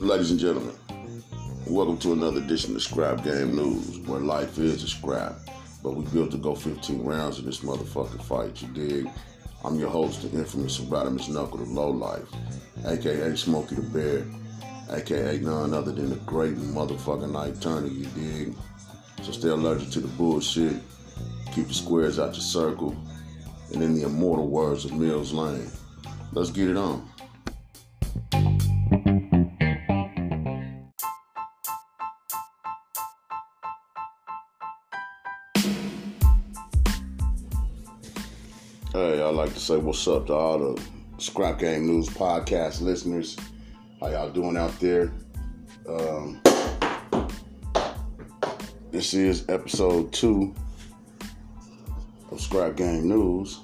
Ladies and gentlemen, welcome to another edition of Scrap Game News, where life is a scrap, but we built to go 15 rounds in this motherfucking fight, you dig? I'm your host, the infamous Rodimus Knuckle, the Low Life, aka Smokey the Bear, aka none other than the great motherfucking Night Turner, you dig? So stay allergic to the bullshit, keep the squares out your circle, and in the immortal words of Mills Lane, let's get it on. Hey, I'd like to say what's up to all the Scrap Game News podcast listeners. How y'all doing out there? Um, this is episode two of Scrap Game News.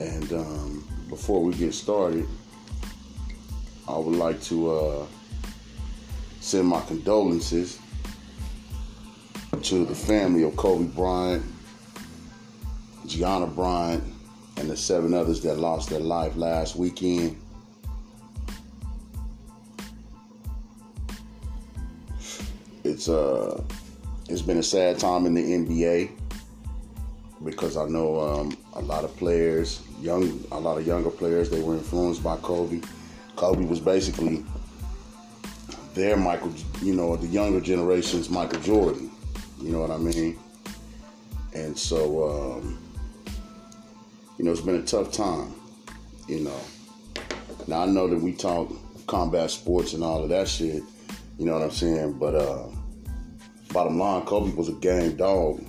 And um, before we get started, I would like to uh, send my condolences to the family of Kobe Bryant Gianna Bryant, and the seven others that lost their life last weekend. It's uh, it's been a sad time in the NBA because I know um, a lot of players, young, a lot of younger players, they were influenced by Kobe. Kobe was basically their Michael, you know, the younger generation's Michael Jordan. You know what I mean? And so, um, you know, it's been a tough time, you know. Now I know that we talk combat sports and all of that shit, you know what I'm saying? But uh bottom line, Kobe was a game dog.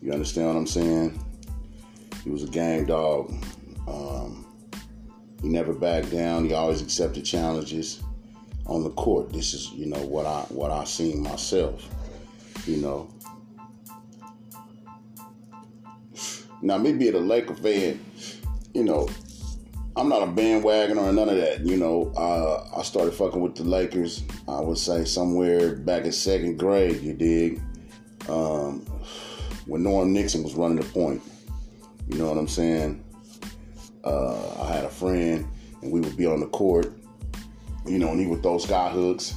You understand what I'm saying? He was a game dog. Um, he never backed down. He always accepted challenges on the court. This is, you know, what I what I seen myself. You know, Now, me being a Laker fan, you know, I'm not a bandwagon or none of that. You know, uh, I started fucking with the Lakers. I would say somewhere back in second grade. You dig? Um, when Norm Nixon was running the point. You know what I'm saying? Uh, I had a friend, and we would be on the court. You know, and he would throw sky hooks.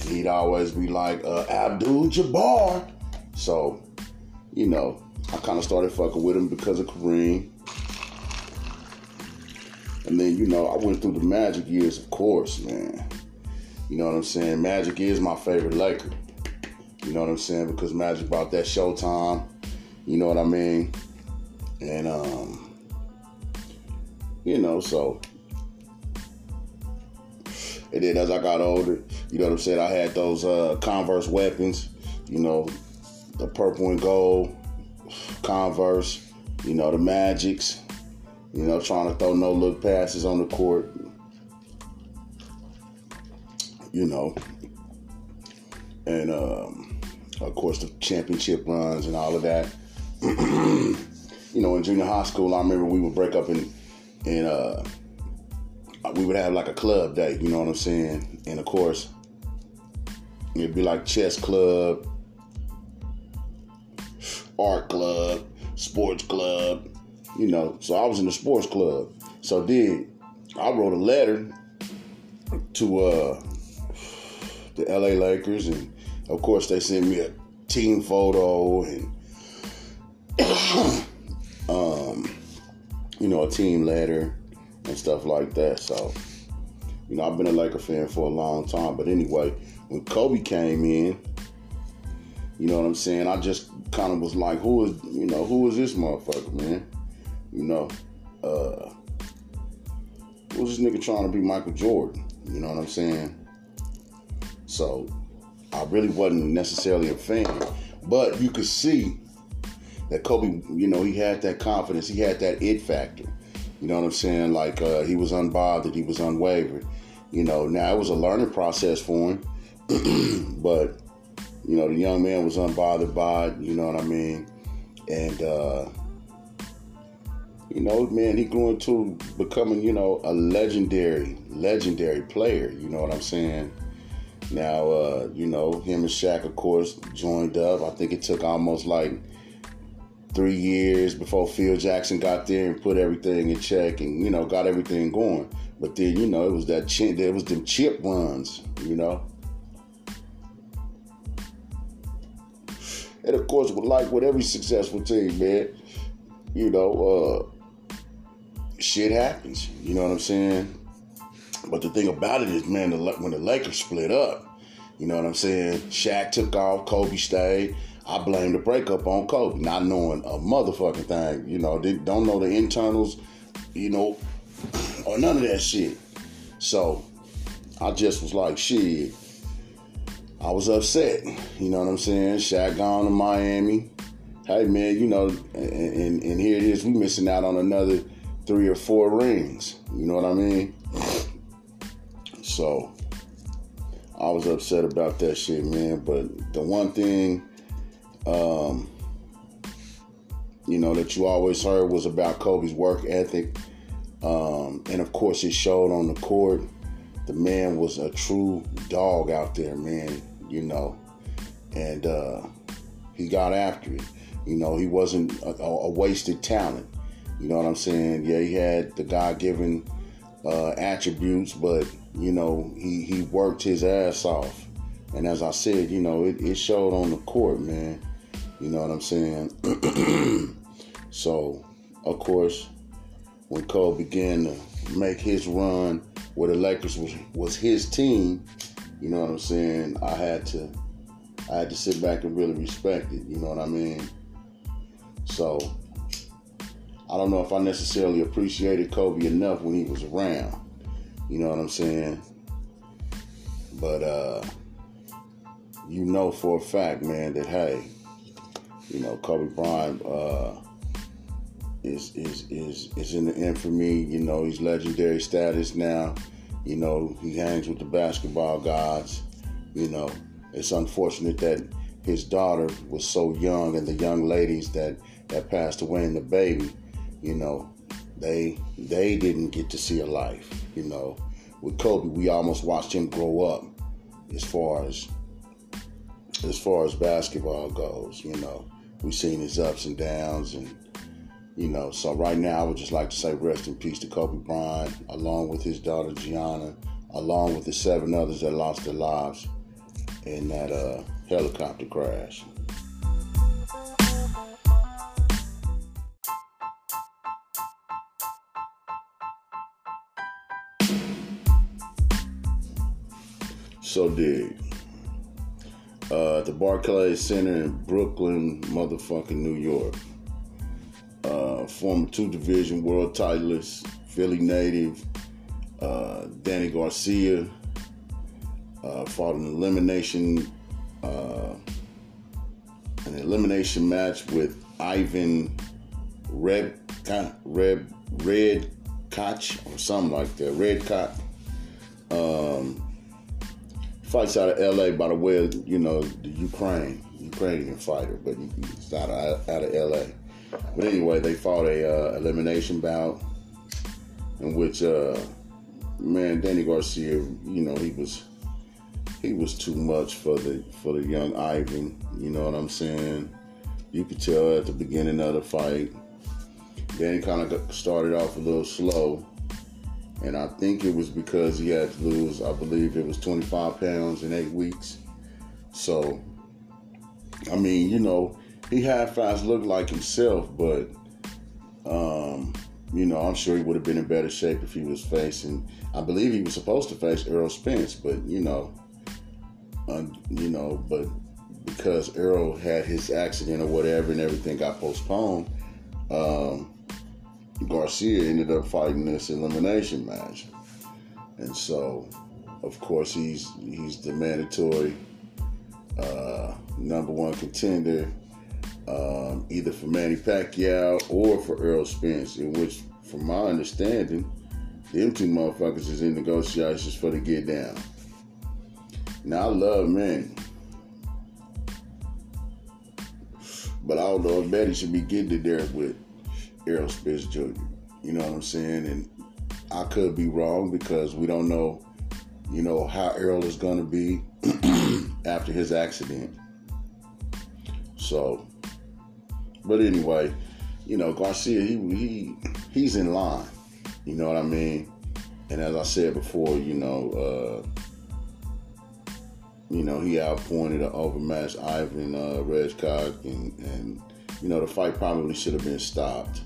And he'd always be like, uh, Abdul Jabbar. So, you know, I kind of started fucking with him because of Kareem. And then, you know, I went through the Magic years, of course, man. You know what I'm saying? Magic is my favorite Laker. You know what I'm saying? Because Magic brought that Showtime. You know what I mean? And, um, you know, so. And then as I got older, you know what I'm saying? I had those uh, Converse weapons, you know, the purple and gold Converse, you know, the Magics, you know, trying to throw no look passes on the court. You know, and um, of course the championship runs and all of that. you know, in junior high school, I remember we would break up and in uh, we would have like a club day. You know what I'm saying? And of course, it'd be like chess club, art club, sports club, you know. So I was in the sports club. So then I wrote a letter to uh, the LA Lakers, and of course they sent me a team photo and um, you know a team letter and stuff like that. So you know I've been a Laker fan for a long time, but anyway, when Kobe came in, you know what I'm saying? I just kind of was like, who is, you know, who is this motherfucker, man? You know, uh, who's this nigga trying to be Michael Jordan? You know what I'm saying? So I really wasn't necessarily a fan, but you could see that Kobe, you know, he had that confidence, he had that it factor. You know what I'm saying? Like uh, he was unbothered, he was unwavered. You know, now it was a learning process for him, but you know, the young man was unbothered by it, you know what I mean? And, uh, you know, man, he grew into becoming, you know, a legendary, legendary player, you know what I'm saying? Now, uh, you know, him and Shaq, of course, joined up. I think it took almost like three years before Phil Jackson got there and put everything in check and you know got everything going. But then you know it was that chip, there was them chip runs, you know. And of course, like with every successful team, man, you know, uh, shit happens. You know what I'm saying? But the thing about it is, man, the, when the Lakers split up, you know what I'm saying? Shaq took off, Kobe stayed. I blame the breakup on Kobe, not knowing a motherfucking thing. You know, they don't know the internals, you know, or none of that shit. So I just was like, shit. I was upset. You know what I'm saying? Shaq gone to Miami. Hey man, you know, and, and, and here it is. We missing out on another three or four rings. You know what I mean? So I was upset about that shit, man. But the one thing, um, you know, that you always heard was about Kobe's work ethic. Um, and of course, it showed on the court. The man was a true dog out there, man you know, and uh, he got after it. You know, he wasn't a, a, wasted talent. You know what I'm saying? Yeah, he had the God given uh, attributes, but you know, he he worked his ass off. And as I said, you know, it, it showed on the court, man. You know what I'm saying? so, of course, when Cole began to make his run where the Lakers was, was his team, you know what I'm saying? I had to I had to sit back and really respect it, you know what I mean? So I don't know if I necessarily appreciated Kobe enough when he was around. You know what I'm saying? But uh you know for a fact, man, that hey, you know, Kobe Bryant uh is is is is in the infamy, you know, he's legendary status now. You know, he hangs with the basketball gods. You know, it's unfortunate that his daughter was so young and the young ladies that, that passed away in the baby, you know, they they didn't get to see a life. You know, with Kobe, we almost watched him grow up as far as as far as basketball goes. You know, we've seen his ups and downs and you know, so right now I would just like to say rest in peace to Kobe Bryant, along with his daughter Gianna, along with the seven others that lost their lives in that uh, helicopter crash. So dig. Uh, the Barclays Center in Brooklyn, motherfucking New York uh, former two division world titleist, Philly native, uh, Danny Garcia, uh, fought an elimination uh, an elimination match with Ivan Red Red Red Koch or something like that. Red Koch. Um, fights out of LA by the way you know, the Ukraine, Ukrainian fighter, but he's out of, out of LA. But anyway, they fought a uh, elimination bout in which, uh, man, Danny Garcia, you know, he was he was too much for the for the young Ivan. You know what I'm saying? You could tell at the beginning of the fight. Danny kind of started off a little slow, and I think it was because he had to lose. I believe it was 25 pounds in eight weeks. So, I mean, you know, he half fast looked like himself, but um, you know, I'm sure he would have been in better shape if he was facing. I believe he was supposed to face Errol Spence, but you know, uh, you know, but because Errol had his accident or whatever and everything got postponed, um, Garcia ended up fighting this elimination match, and so, of course, he's he's the mandatory uh, number one contender um, either for Manny Pacquiao or for Errol Spence, in which, from my understanding, them two motherfuckers is in negotiations for the get down. Now, I love Manny. But I don't know if Manny should be getting it there with Errol Spence Jr. You know what I'm saying? And I could be wrong because we don't know, you know, how Errol is going to be after his accident. So but anyway, you know, Garcia, he he he's in line. You know what I mean? And as I said before, you know, uh, you know, he outpointed an overmatched Ivan uh, Redskog, and, and you know, the fight probably should have been stopped.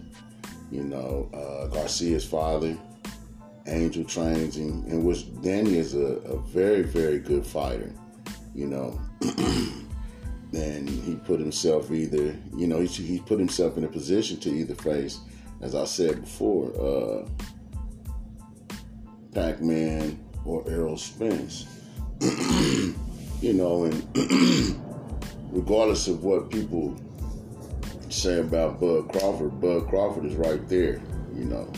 You know, uh, Garcia's father, Angel trains him, and which Danny is a, a very, very good fighter. You know, and he put himself either, you know, he, he put himself in a position to either face, as I said before, uh, Pac Man or Errol Spence. you know, and regardless of what people say about Bud Crawford, Bud Crawford is right there. You know,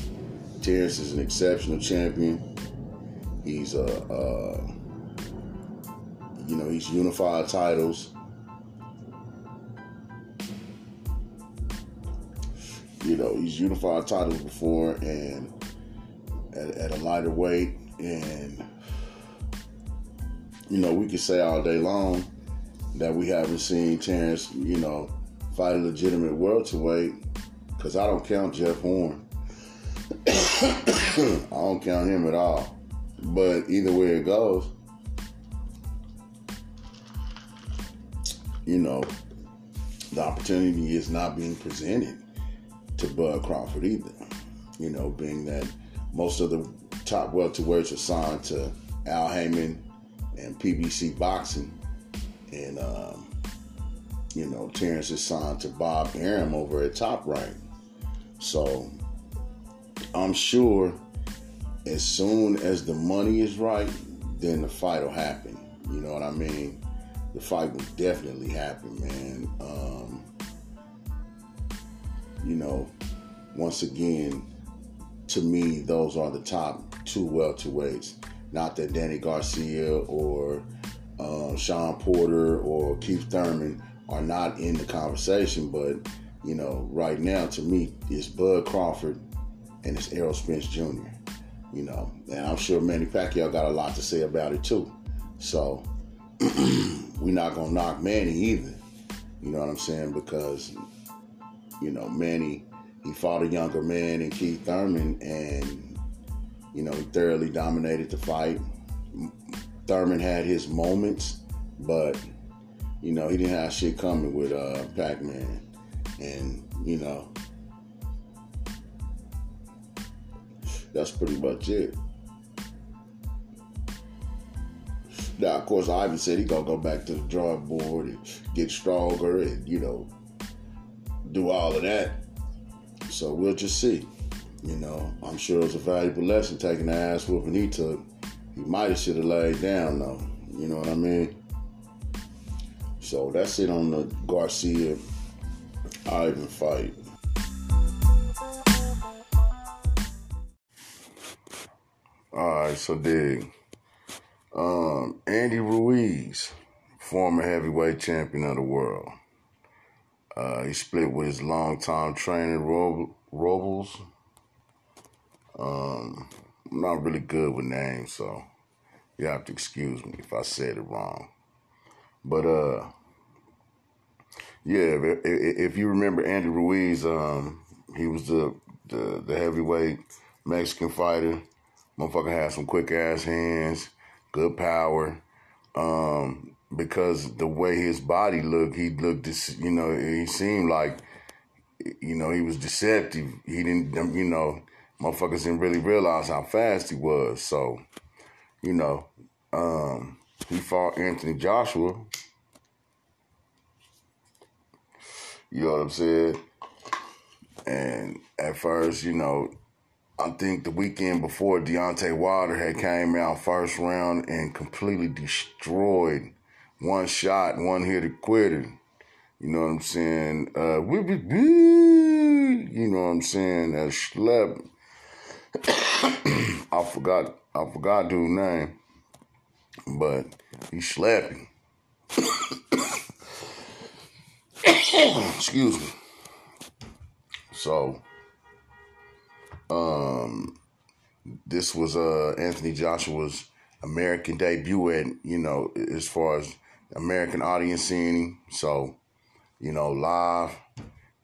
Terrence is an exceptional champion. He's a, uh, you know, he's unified titles. You know, he's unified titles before and at, at a lighter weight. And, you know, we could say all day long that we haven't seen Terrence, you know, fight a legitimate welterweight because I don't count Jeff Horn. I don't count him at all. But either way it goes, you know, the opportunity is not being presented to Bud Crawford either. You know, being that most of the top welterweights are signed to Al Haymon and PBC Boxing, and um, you know Terrence is signed to Bob Arum over at Top Rank. So I'm sure as soon as the money is right, then the fight will happen. You know what I mean? The fight will definitely happen, man. Um, you know, once again, to me, those are the top two welterweights. Not that Danny Garcia or uh, Shawn Porter or Keith Thurman are not in the conversation, but you know, right now to me, it's Bud Crawford and it's Errol Spence Jr. You know, and I'm sure Manny Pacquiao got a lot to say about it too. So we're not gonna knock Manny either. You know what I'm saying? Because you know Manny he fought a younger man in Keith Thurman, and you know he thoroughly dominated the fight. Thurman had his moments, but you know he didn't have shit coming with uh, Pac-Man, and you know that's pretty much it. Now, of course, Ivan said he gonna go back to the drawing board and get stronger, and you know, do all of that. So we'll just see. You know, I'm sure it was a valuable lesson taking the ass whooping he took. He might have should have laid down though. You know what I mean? So that's it on the Garcia Ivan fight. Alright, so dig. Um, Andy Ruiz, former heavyweight champion of the world. Uh, he split with his longtime trainer, Rob- Robles. Um, I'm not really good with names, so you have to excuse me if I said it wrong. But uh, yeah, if, you remember Andy Ruiz, um, he was the, the the heavyweight Mexican fighter. Motherfucker had some quick ass hands, good power. Um, because the way his body looked, he looked, you know, he seemed like, you know, he was deceptive. He didn't, you know, motherfuckers didn't really realize how fast he was. So, you know, um, he fought Anthony Joshua. You know what I'm saying? And at first, you know, I think the weekend before Deontay Wilder had came out first round and completely destroyed one shot, one hit quitter. You know what I'm saying? Uh, we we you know what I'm saying? That schlep. I forgot. I forgot dude's name, but he's slapping. Excuse me. So, um, this was uh Anthony Joshua's American debut, and you know, as far as American audience seeing him. So, you know, live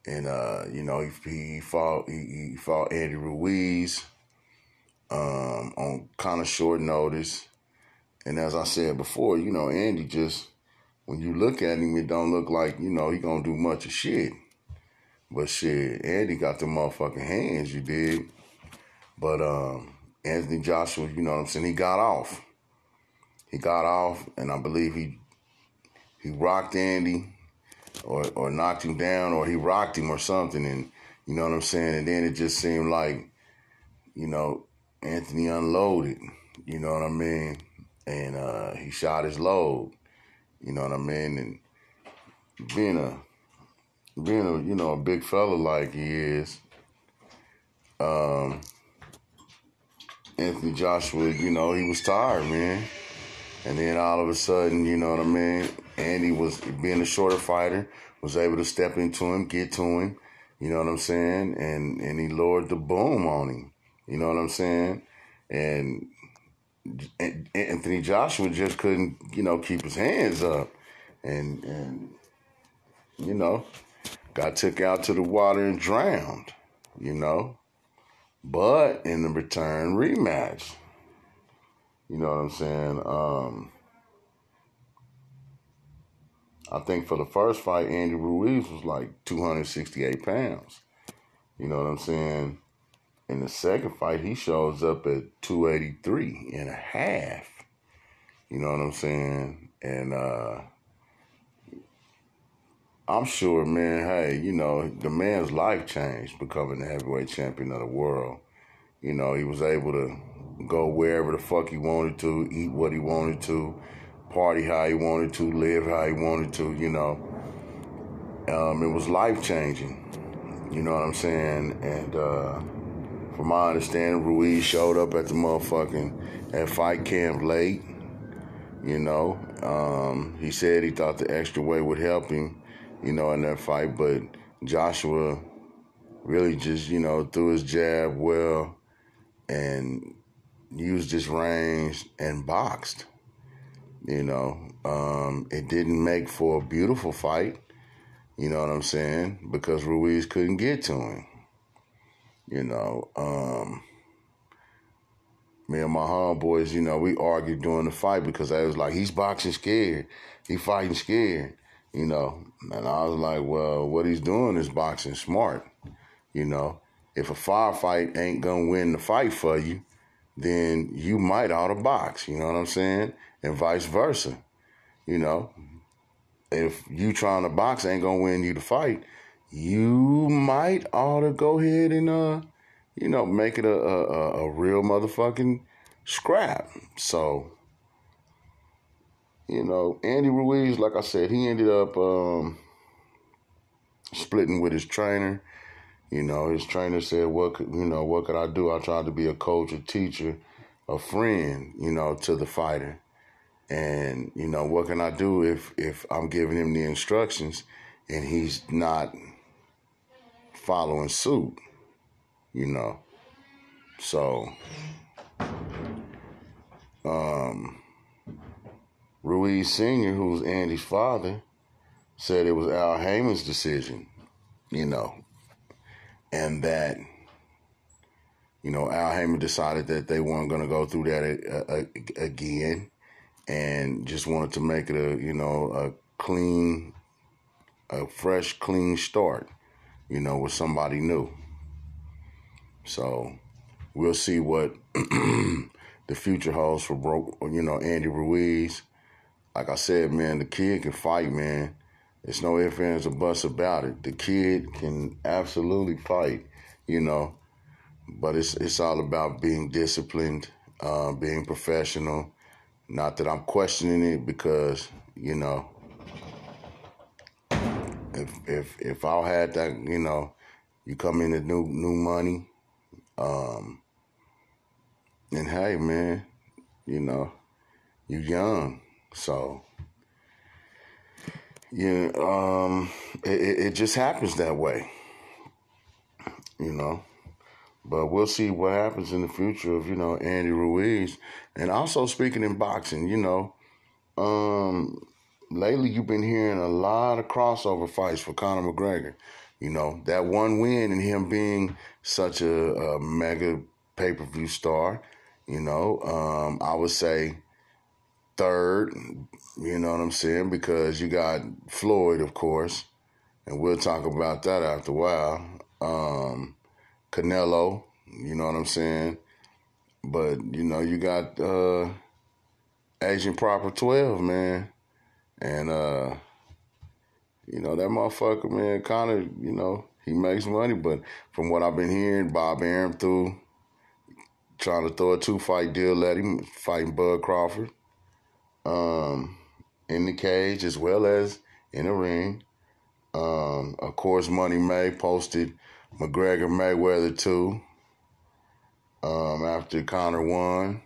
and uh, you know he, he fought he, he fought Andy Ruiz um, on kind of short notice. And as I said before, you know Andy just when you look at him, it don't look like you know he gonna do much of shit. But shit, Andy got the motherfucking hands, you did. But um, Anthony Joshua, you know what I'm saying, he got off. He got off, and I believe he he rocked Andy or or knocked him down or he rocked him or something and you know what I'm saying and then it just seemed like you know Anthony unloaded you know what I mean and uh, he shot his load you know what I mean and being a being a you know a big fella like he is um Anthony Joshua you know he was tired man and then all of a sudden, you know what I mean? Andy was being a shorter fighter, was able to step into him, get to him, you know what I'm saying? And and he lowered the boom on him. You know what I'm saying? And Anthony Joshua just couldn't, you know, keep his hands up. And and you know, got took out to the water and drowned, you know. But in the return rematch, you know what I'm saying? Um, I think for the first fight, Andy Ruiz was like 268 pounds. You know what I'm saying? In the second fight, he shows up at 283 and a half. You know what I'm saying? And uh, I'm sure, man, hey, you know, the man's life changed becoming the heavyweight champion of the world. You know, he was able to go wherever the fuck he wanted to, eat what he wanted to, party how he wanted to, live how he wanted to, you know. Um, it was life changing. You know what I'm saying? And uh, from my understanding, Ruiz showed up at the motherfucking at fight camp late. You know, um, he said he thought the extra weight would help him, you know, in that fight, but Joshua really just, you know, threw his jab well and used his range and boxed. You know, um, it didn't make for a beautiful fight. You know what I'm saying? Because Ruiz couldn't get to him. You know, um, me and my homeboys, you know, we argued during the fight because I was like, he's boxing scared. He fighting scared, you know. And I was like, well, what he's doing is boxing smart. You know, if a firefight ain't gonna win the fight for you, then you might out of box. You know what I'm saying? And vice versa. You know, if you trying to box ain't gonna win you the fight, you might ought to go ahead and uh, you know, make it a a, a real motherfucking scrap. So, you know, Andy Ruiz, like I said, he ended up um, splitting with his trainer you know, his trainer said, "What could you know? What could I do?" I tried to be a coach, a teacher, a friend, you know, to the fighter. And you know, what can I do if if I'm giving him the instructions and he's not following suit? You know, so um, Ruiz Senior, who's Andy's father, said it was Al Haymon's decision. You know, and that you know Al Haymon decided that they weren't going to go through that uh, uh, again, and just wanted to make it a you know a clean, a fresh, clean start, you know, with somebody new. So we'll see what the future holds for broke, you know, Andy Ruiz. Like I said, man, the kid can fight, man. It's no ifs, ands, or buts about it. The kid can absolutely fight, you know, but it's it's all about being disciplined, uh, being professional. Not that I'm questioning it because you know, if if if I had that, you know, you come into new new money, um, and hey, man, you know, you young, so you um, it, it just happens that way, you know. But we'll see what happens in the future of you know Andy Ruiz, and also speaking in boxing, you know, um, lately you've been hearing a lot of crossover fights for Conor McGregor. You know, that one win and him being such a, a mega pay per view star, you know, um, I would say third, you know what I'm saying? Because you got Floyd, of course, and we'll talk about that after a while. Um, Canelo, you know what I'm saying? But, you know, you got uh, Agent Proper 12, man. And, uh, you know, that motherfucker, man, of, you know, he makes money. But from what I've been hearing, Bob Arum through trying to throw a two fight deal at him, fighting Bud Crawford um, in the cage as well as in the ring. Um, of course, Money May posted McGregor Mayweather too. Um, after Conor won.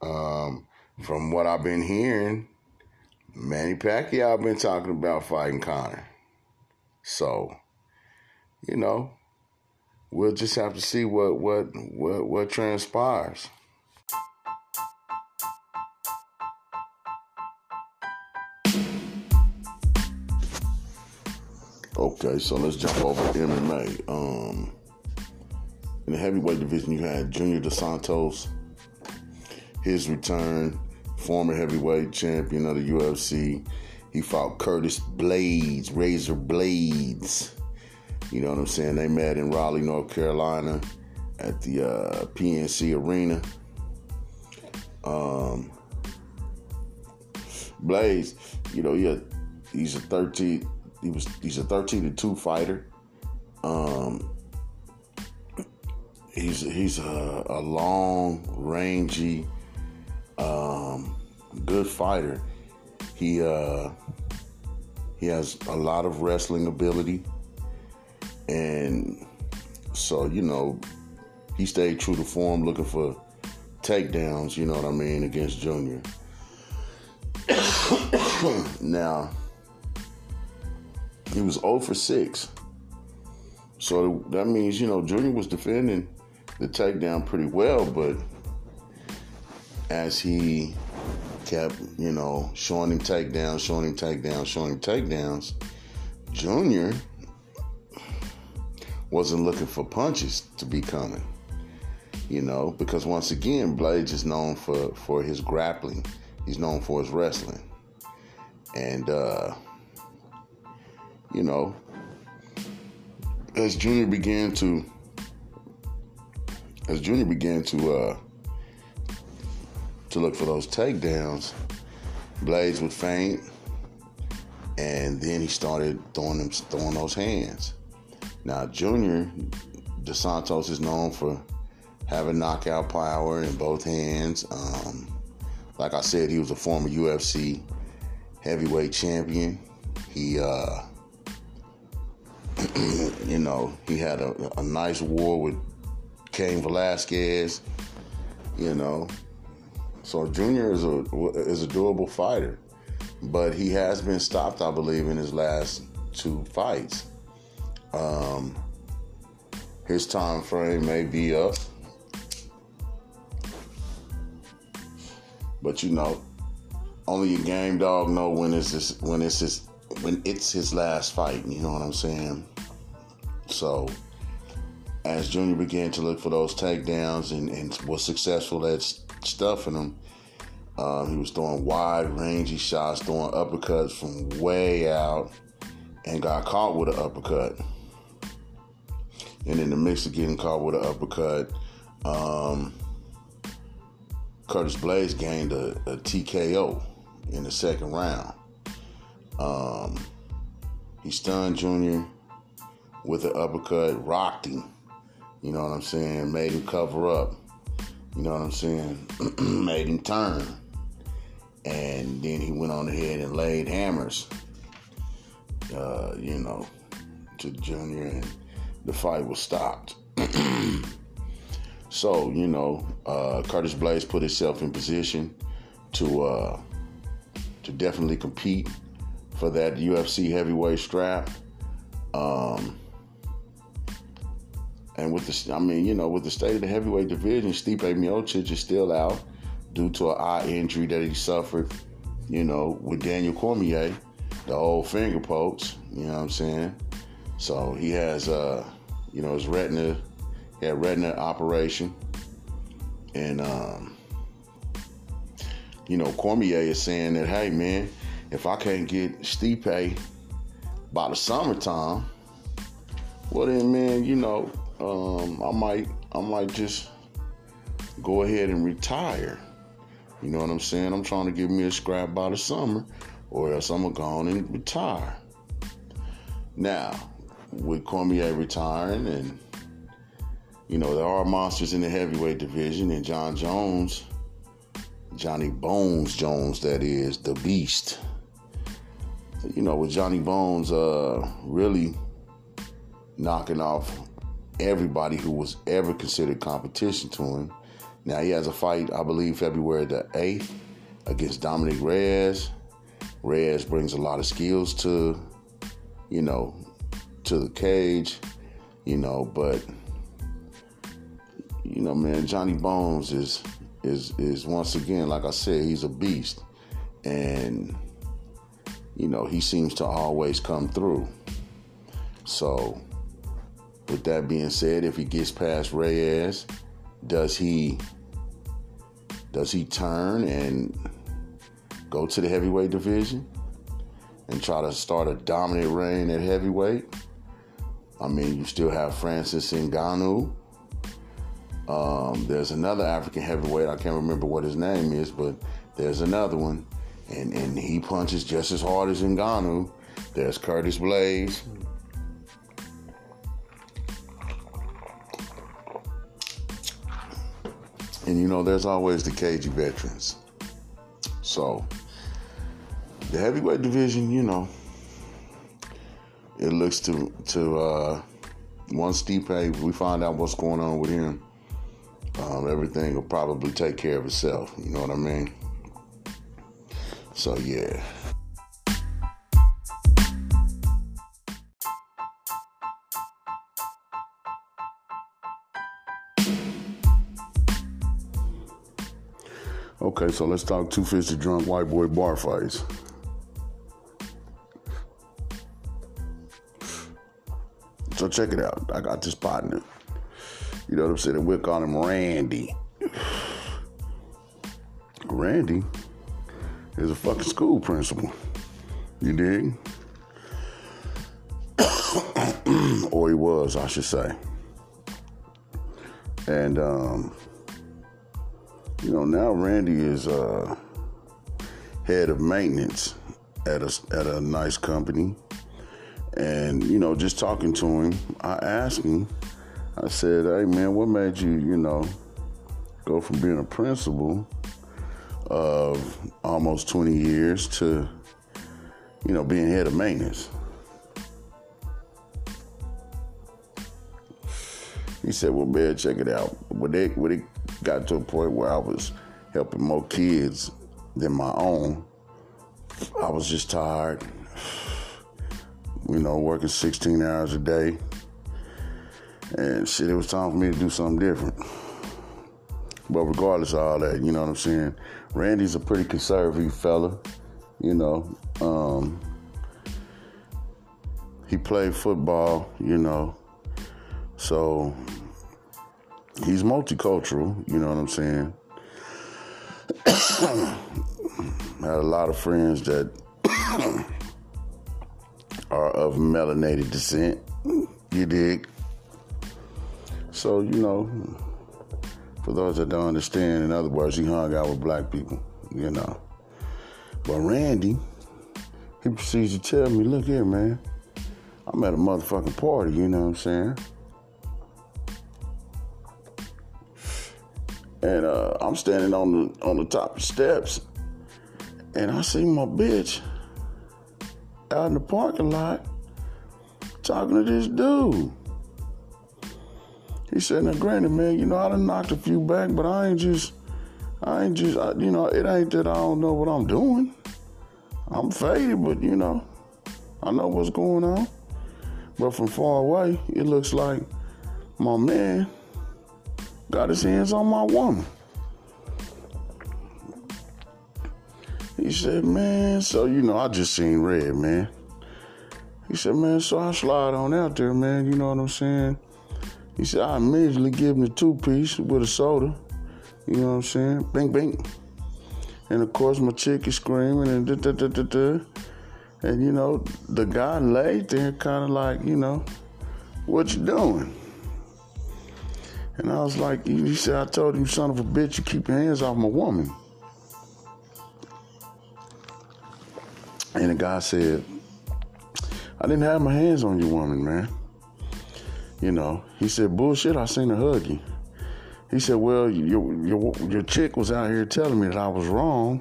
Um, from what I've been hearing, Manny Pacquiao been talking about fighting Conor. So, you know, we'll just have to see what what what what transpires. Okay, so let's jump over to MMA. Um, in the heavyweight division, you had Junior Dos Santos, his return, former heavyweight champion of the UFC. He fought Curtis Blaydes, Razor Blades. You know what I'm saying? They met in Raleigh, North Carolina at the uh, PNC Arena. Um, Blaydes, you know, he he's a 13, he was he's a 13 to 2 fighter. Um, he's he's a, a long, rangy, um, good fighter. He uh, he has a lot of wrestling ability, and so you know he stayed true to form, looking for takedowns. You know what I mean against Junior. now he was 0 for 6. So that means, you know, Junior was defending the takedown pretty well, but as he kept, you know, showing him takedowns, showing him takedowns, showing him takedowns, Junior wasn't looking for punches to be coming. You know, because once again, Blaydes is known for, for his grappling. He's known for his wrestling. And uh you know, as Junior began to, as Junior began to uh, to look for those takedowns, Blaydes would feint, and then he started throwing them, throwing those hands. Now, Junior Dos Santos is known for having knockout power in both hands. Um, like I said, he was a former UFC heavyweight champion. He uh, you know, he had a, a nice war with Cain Velasquez, you know. So Junior is a is a durable fighter, but he has been stopped, I believe, in his last two fights. Um, his time frame may be up, but you know, only a game dog know when it's his, when it's his when it's his last fight. You know what I'm saying? So, as Junior began to look for those takedowns and, and was successful at stuffing them, uh, he was throwing wide, rangy shots, throwing uppercuts from way out, and got caught with an uppercut. And in the mix of getting caught with an uppercut, um, Curtis Blaydes gained a, a TKO in the second round. Um, he stunned Junior with an uppercut, rocked him. You know what I'm saying? Made him cover up. You know what I'm saying? Made him turn. And then he went on ahead and laid hammers, uh, you know, to Junior, and the fight was stopped. so, you know, uh, Curtis Blaydes put himself in position to uh, to definitely compete for that UFC heavyweight strap. Um, and with the, I mean, you know, with the state of the heavyweight division, Stipe Miocic is still out due to an eye injury that he suffered, you know, with Daniel Cormier, the old finger pokes, you know what I'm saying? So he has, uh, you know, his retina, he had retina operation, and um, you know, Cormier is saying that, hey man, if I can't get Stipe by the summertime, well then, man, you know, um, I might, I might just go ahead and retire. You know what I'm saying? I'm trying to give me a scrap by the summer, or else I'm gonna go on and retire. Now, with Cormier retiring, and you know there are monsters in the heavyweight division, and Jon Jones, Johnny Bones Jones, that is the Beast. You know, with Johnny Bones, uh, really knocking off everybody who was ever considered competition to him. Now he has a fight, I believe, February the 8th against Dominick Reyes. Reyes brings a lot of skills to, you know, to the cage, you know, but you know, man, Johnny Bones is is is once again, like I said, he's a beast. And you know, he seems to always come through. So with that being said, if he gets past Reyes, does he does he turn and go to the heavyweight division and try to start a dominant reign at heavyweight? I mean, you still have Francis Ngannou. Um, there's another African heavyweight. I can't remember what his name is, but there's another one, and and he punches just as hard as Ngannou. There's Curtis Blaydes. And you know, there's always the cagey veterans. So the heavyweight division, you know, it looks to to uh, once Stipe, we find out what's going on with him, um, everything will probably take care of itself. You know what I mean? So yeah. Okay, so let's talk two fisted drunk white boy bar fights. So check it out. I got this partner. You know what I'm saying? We'll call him Randy. Randy is a fucking school principal. You dig? or he was, I should say. And um, you know, now Randy is uh, head of maintenance at a at a nice company. And, you know, just talking to him, I asked him, I said, hey, man, what made you, you know, go from being a principal of almost 20 years to, you know, being head of maintenance? He said, well, man, check it out. When, they, when it got to a point where I was helping more kids than my own, I was just tired you know, working 16 hours a day. And shit, it was time for me to do something different. But regardless of all that, you know what I'm saying? Randy's a pretty conservative fella, you know. Um, he played football, you know. So he's multicultural, you know what I'm saying? I had a lot of friends that are of melanated descent. You dig? So, you know, for those that don't understand, in other words, he hung out with black people, you know. But Randy, he proceeds to tell me, look here, man, I'm at a motherfucking party, you know what I'm saying? And uh, I'm standing on the on the top of the steps, and I see my bitch out in the parking lot talking to this dude. He said, now granted, man, you know, I done knocked a few back, but I ain't just, I ain't just, I, you know, it ain't that I don't know what I'm doing. I'm faded, but you know, I know what's going on. But from far away, it looks like my man got his hands on my woman. He said, man, so you know, I just seen red, man. He said, man, so I slide on out there, man. You know what I'm saying? He said, I immediately give him the two piece with a soda. You know what I'm saying? Bing, bing. And of course, my chick is screaming and da da da da da. And you know, the guy laid there kind of like, you know, what you doing? And I was like, he said, I told you, son of a bitch, you keep your hands off my woman. And the guy said, I didn't have my hands on your woman, man. You know, he said, bullshit, I seen her hug you. He said, well, your, your, your chick was out here telling me that I was wrong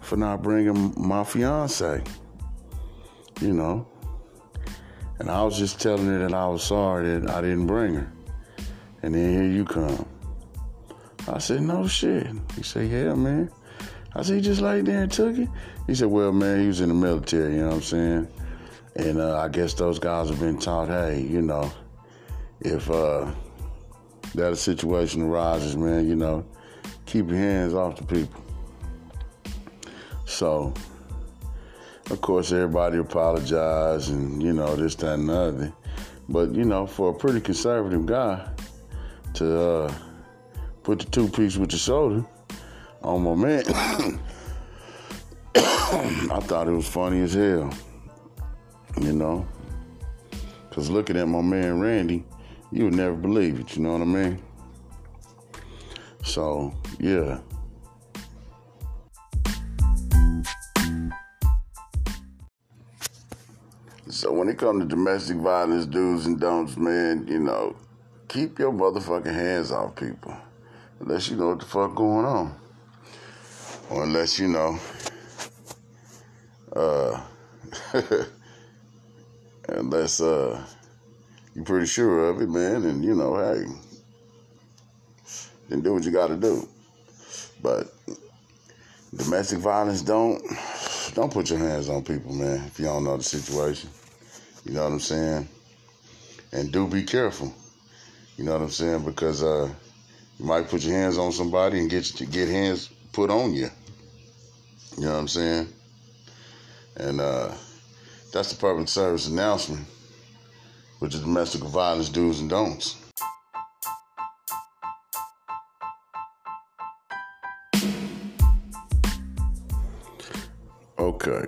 for not bringing my fiance. You know, and I was just telling her that I was sorry that I didn't bring her. And then here you come. I said, no shit. He said, yeah, man. I said, he just laid there and took it? He said, well, man, he was in the military, you know what I'm saying? And uh, I guess those guys have been taught, hey, you know, if uh, that a situation arises, man, you know, keep your hands off the people. So, of course, everybody apologized and, you know, this, that, and the other. But, you know, for a pretty conservative guy to uh, put the two piece with the soda on my man, I thought it was funny as hell, you know. Because looking at my man Randy, you would never believe it, you know what I mean? So, yeah. So when it comes to domestic violence, do's and don'ts, man, you know, keep your motherfucking hands off people. Unless you know what the fuck going on. Or unless you know uh unless uh you're pretty sure of it, man, and you know, hey, then do what you got to do. But domestic violence don't don't put your hands on people, man. If you don't know the situation, you know what I'm saying. And do be careful. You know what I'm saying because uh, you might put your hands on somebody and get get hands put on you. You know what I'm saying. And uh, that's the public service announcement with the domestic violence do's and don'ts. Okay.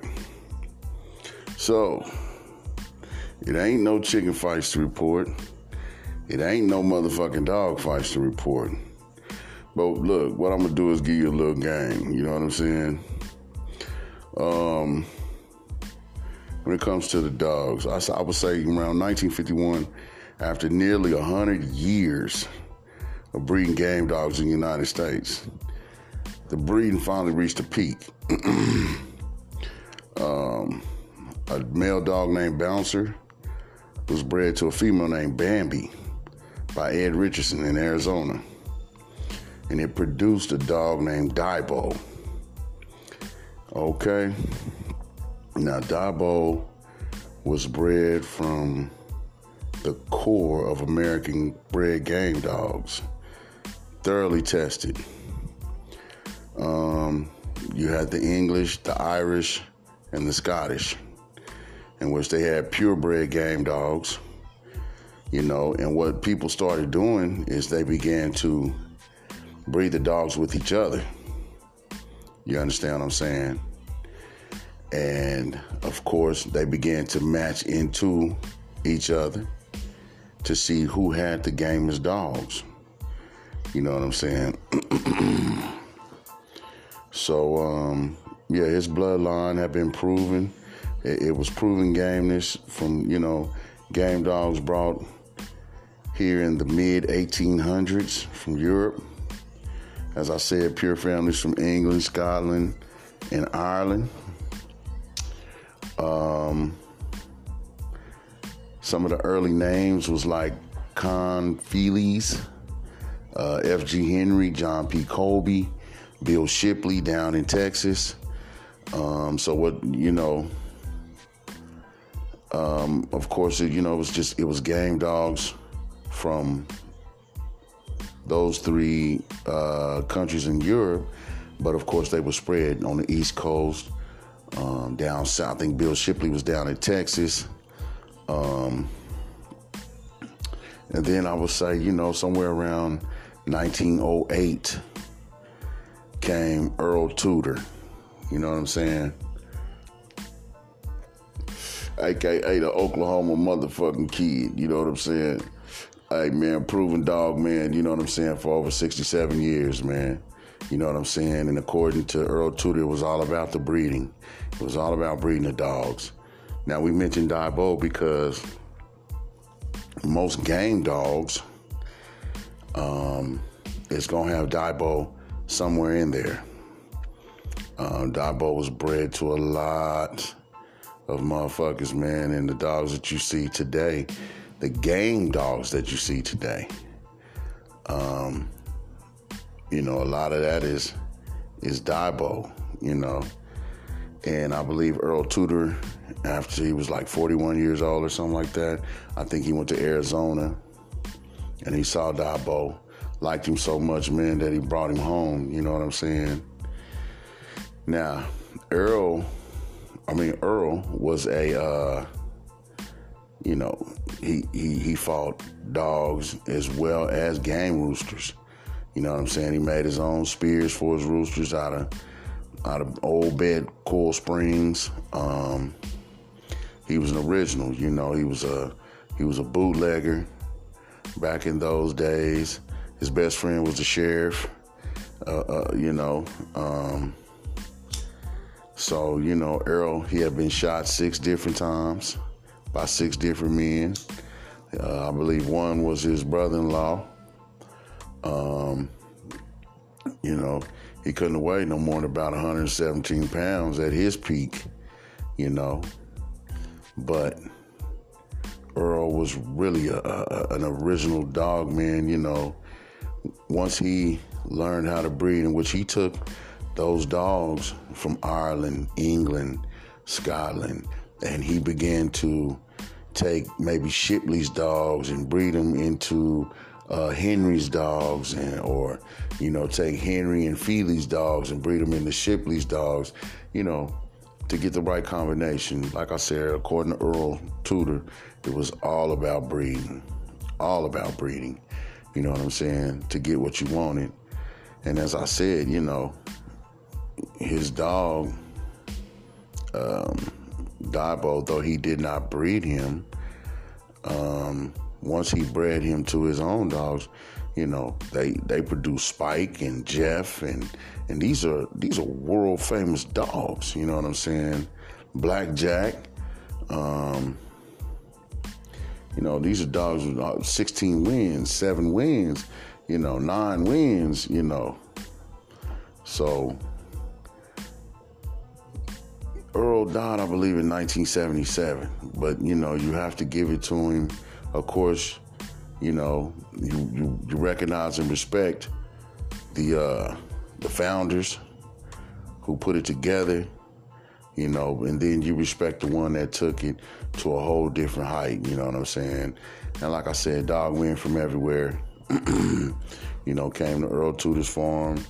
So, it ain't no chicken fights to report. It ain't no motherfucking dog fights to report. But look, what I'm gonna do is give you a little game. You know what I'm saying? Um, when it comes to the dogs. I, I would say around 1951, after nearly 100 years of breeding game dogs in the United States, the breeding finally reached a peak. um, a male dog named Bouncer was bred to a female named Bambi by Ed Richardson in Arizona. And it produced a dog named Dibo. Okay. Now, Dibo was bred from the core of American bred game dogs, thoroughly tested. Um, you had the English, the Irish, and the Scottish, in which they had purebred game dogs. You know, and what people started doing is they began to breed the dogs with each other. You understand what I'm saying? And of course, they began to match into each other to see who had the game as dogs. You know what I'm saying? so, um, yeah, his bloodline had been proven. It, it was proven gameness from, you know, game dogs brought here in the mid 1800s from Europe. As I said, pure families from England, Scotland, and Ireland. Um, some of the early names was like Con Feeley's, uh, F.G. Henry, John P. Colby, Bill Shipley down in Texas. Um, so what you know, um, of course, it, you know, it was just it was game dogs from those three uh, countries in Europe, but of course they were spread on the East Coast, um, down south. I think Bill Shipley was down in Texas. Um, and then I would say, you know, somewhere around 1908 came Earl Tudor. You know what I'm saying? AKA the Oklahoma motherfucking kid. You know what I'm saying? Hey, man, proven dog, man. You know what I'm saying? For over 67 years, man. You know what I'm saying? And according to Earl Tudor, it was all about the breeding. It was all about breeding the dogs. Now, we mentioned Dibo because most game dogs um, is to have Dibo somewhere in there. Um, was bred to a lot of motherfuckers, man, and the dogs that you see today, the game dogs that you see today. Um, you know, a lot of that is is Dibo, you know. And I believe Earl Tudor, after he was like 41 years old or something like that, I think he went to Arizona and he saw Dibo, liked him so much, man, that he brought him home. You know what I'm saying? Now, Earl, I mean Earl was a, uh, you know, he he he fought dogs as well as game roosters. You know what I'm saying? He made his own spears for his roosters out of out of old bed coil springs. Um, he was an original. You know, he was a he was a bootlegger back in those days. His best friend was the sheriff. Uh, uh, you know, um, so, you know, Earl, he had been shot six different times by six different men. Uh, I believe one was his brother in law. Um, you know, he couldn't weigh no more than about 117 pounds at his peak, you know. But Earl was really a, a, an original dog, man, you know. Once he learned how to breed, in which he took those dogs from Ireland, England, Scotland, and he began to take maybe Shipley's dogs and breed them into uh, Henry's dogs, and or you know take Henry and Feeley's dogs and breed them into Shipley's dogs, you know, to get the right combination. Like I said, according to Earl Tudor, it was all about breeding, all about breeding. You know what I'm saying? To get what you wanted. And as I said, you know, his dog, um, Dibo, though he did not breed him, um, once he bred him to his own dogs, you know, they they produce Spike and Jeff and and these are these are world famous dogs. You know what I'm saying? Blackjack. Um, you know, these are dogs with uh, 16 wins, seven wins, you know, nine wins, you know. So Earl died, I believe, in 1977. But you know, you have to give it to him. Of course, you know, you you, you recognize and respect the uh, the founders who put it together. You know, and then you respect the one that took it to a whole different height. You know what I'm saying? And like I said, dog went from everywhere. you know, came to Earl Tudor's farm,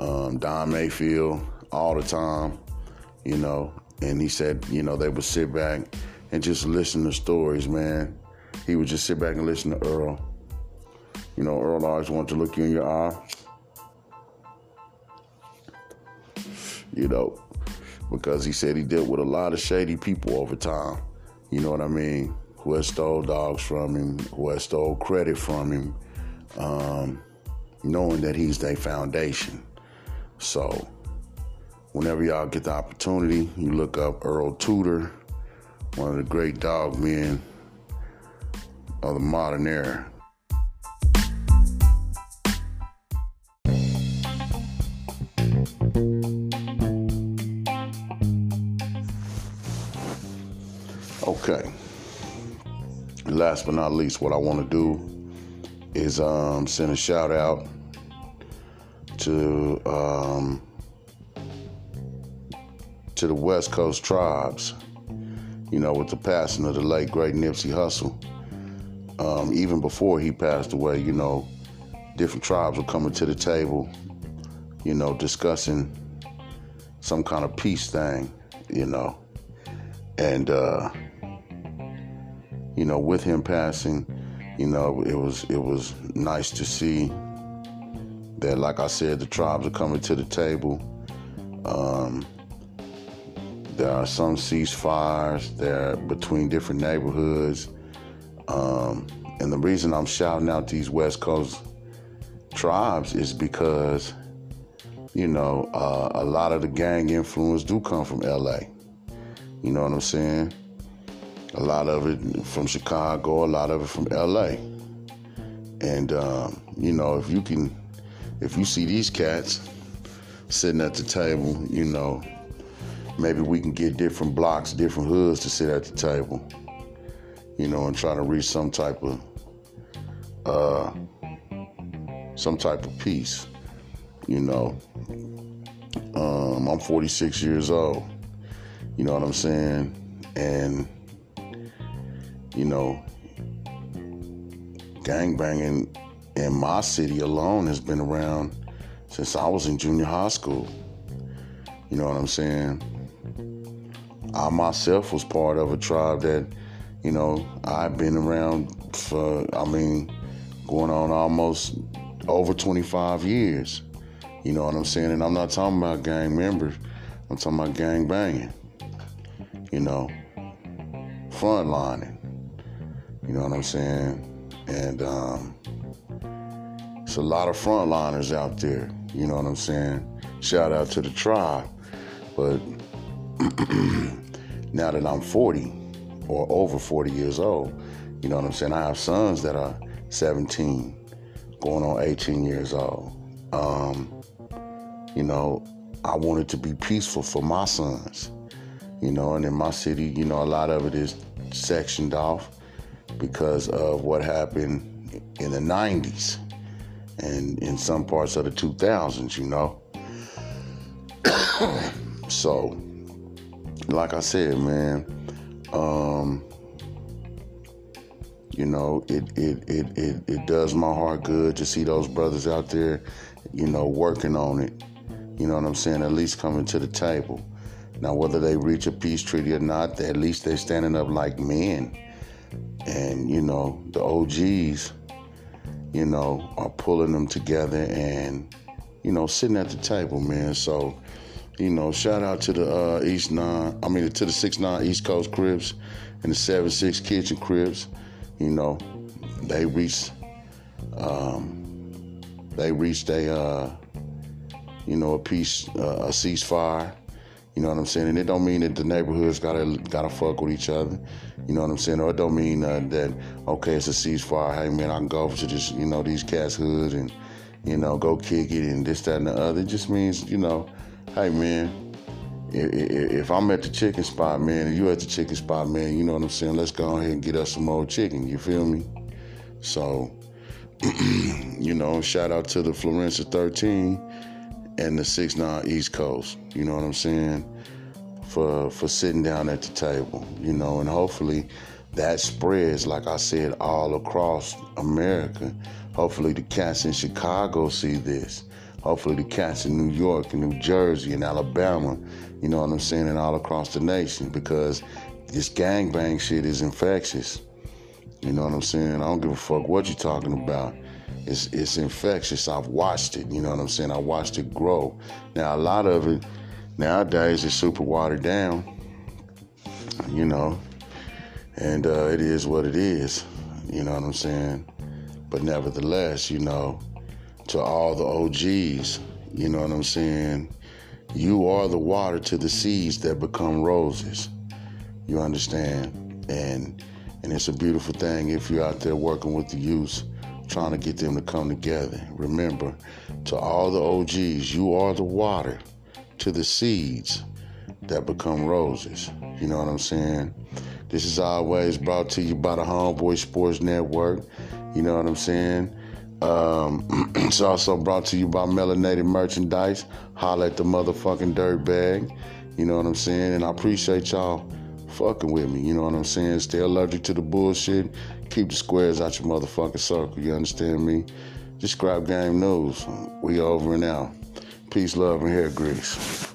um, Don Mayfield, all the time. You know, and he said, you know, they would sit back and just listen to stories, man. He would just sit back and listen to Earl. You know, Earl always wanted to look you in your eye. You know, because he said he dealt with a lot of shady people over time. You know what I mean? Who had stole dogs from him, who had stole credit from him, um, knowing that he's their foundation. So, whenever y'all get the opportunity, you look up Earl Tudor, one of the great dog men of the modern era. Okay. Last but not least, what I want to do is um, send a shout out to um, to the West Coast tribes. You know, with the passing of the late great Nipsey Hussle. Um, even before he passed away, you know, different tribes were coming to the table, you know, discussing some kind of peace thing, you know. And uh, you know, with him passing, you know, it was it was nice to see that, like I said, the tribes are coming to the table. Um, there are some ceasefires there between different neighborhoods. Um, and the reason I'm shouting out these West Coast tribes is because, you know, uh, a lot of the gang influence do come from LA. You know what I'm saying? A lot of it from Chicago, a lot of it from LA. And, um, you know, if you can, if you see these cats sitting at the table, you know, maybe we can get different blocks, different hoods to sit at the table, you know, and try to reach some type of, uh, some type of peace, you know. Um, I'm 46 years old, you know what I'm saying? And, you know, gang banging in my city alone has been around since I was in junior high school. You know what I'm saying? I myself was part of a tribe that, you know, I've been around for, I mean, going on almost over 25 years. You know what I'm saying? And I'm not talking about gang members, I'm talking about gang banging. You know, frontlining. You know what I'm saying? And um, it's a lot of frontliners out there. You know what I'm saying? Shout out to the tribe. But now that I'm 40 or over 40 years old, you know what I'm saying? I have sons that are 17, going on 18 years old. Um, you know, I wanted to be peaceful for my sons, you know, and in my city, you know, a lot of it is sectioned off because of what happened in the 90s and in some parts of the 2000s, you know. so, like I said, man, um, you know, it, it, it, it, it does my heart good to see those brothers out there, you know, working on it. You know what I'm saying? At least coming to the table. Now, whether they reach a peace treaty or not, at least they're standing up like men. And, you know, the OGs, you know, are pulling them together and, you know, sitting at the table, man. So, you know, shout out to the uh, East Nine, I mean, to the Six Nine East Coast Crips and the Seven Six Kitchen Crips. You know, they reached, um, they reached a, uh, you know, a peace, uh, a ceasefire. You know what I'm saying? And it don't mean that the neighborhoods gotta gotta fuck with each other. You know what I'm saying? Or it don't mean uh, that okay, it's a ceasefire. Hey man, I can go over to this, you know, these cats' hood and you know go kick it and this, that, and the other. It just means you know hey man, if I'm at the chicken spot, man, and you at the chicken spot, man, you know what I'm saying? Let's go ahead and get us some more chicken. You feel me? So, you know, shout out to the Florencia 13 and the 6-9 East Coast. You know what I'm saying? For for sitting down at the table, you know, and hopefully that spreads, like I said, all across America. Hopefully the cats in Chicago see this hopefully the cats in New York and New Jersey and Alabama, you know what I'm saying, and all across the nation because this gangbang shit is infectious. You know what I'm saying? I don't give a fuck what you're talking about. It's it's infectious. I've watched it. You know what I'm saying? I watched it grow. Now a lot of it nowadays is super watered down. You know, and uh, it is what it is. You know what I'm saying? But nevertheless, you know, to all the OGs. You know what I'm saying? You are the water to the seeds that become roses. You understand? And and it's a beautiful thing if you're out there working with the youth, trying to get them to come together. Remember, to all the OGs, you are the water to the seeds that become roses. You know what I'm saying? This is always brought to you by the Homeboy Sports Network. You know what I'm saying? Um, it's also brought to you by Melanated Merchandise. Holla at the motherfucking dirt bag. You know what I'm saying? And I appreciate y'all fucking with me. You know what I'm saying? Stay allergic to the bullshit. Keep the squares out your motherfucking circle. You understand me? Just grab game news. We over and out. Peace, love, and hair grease.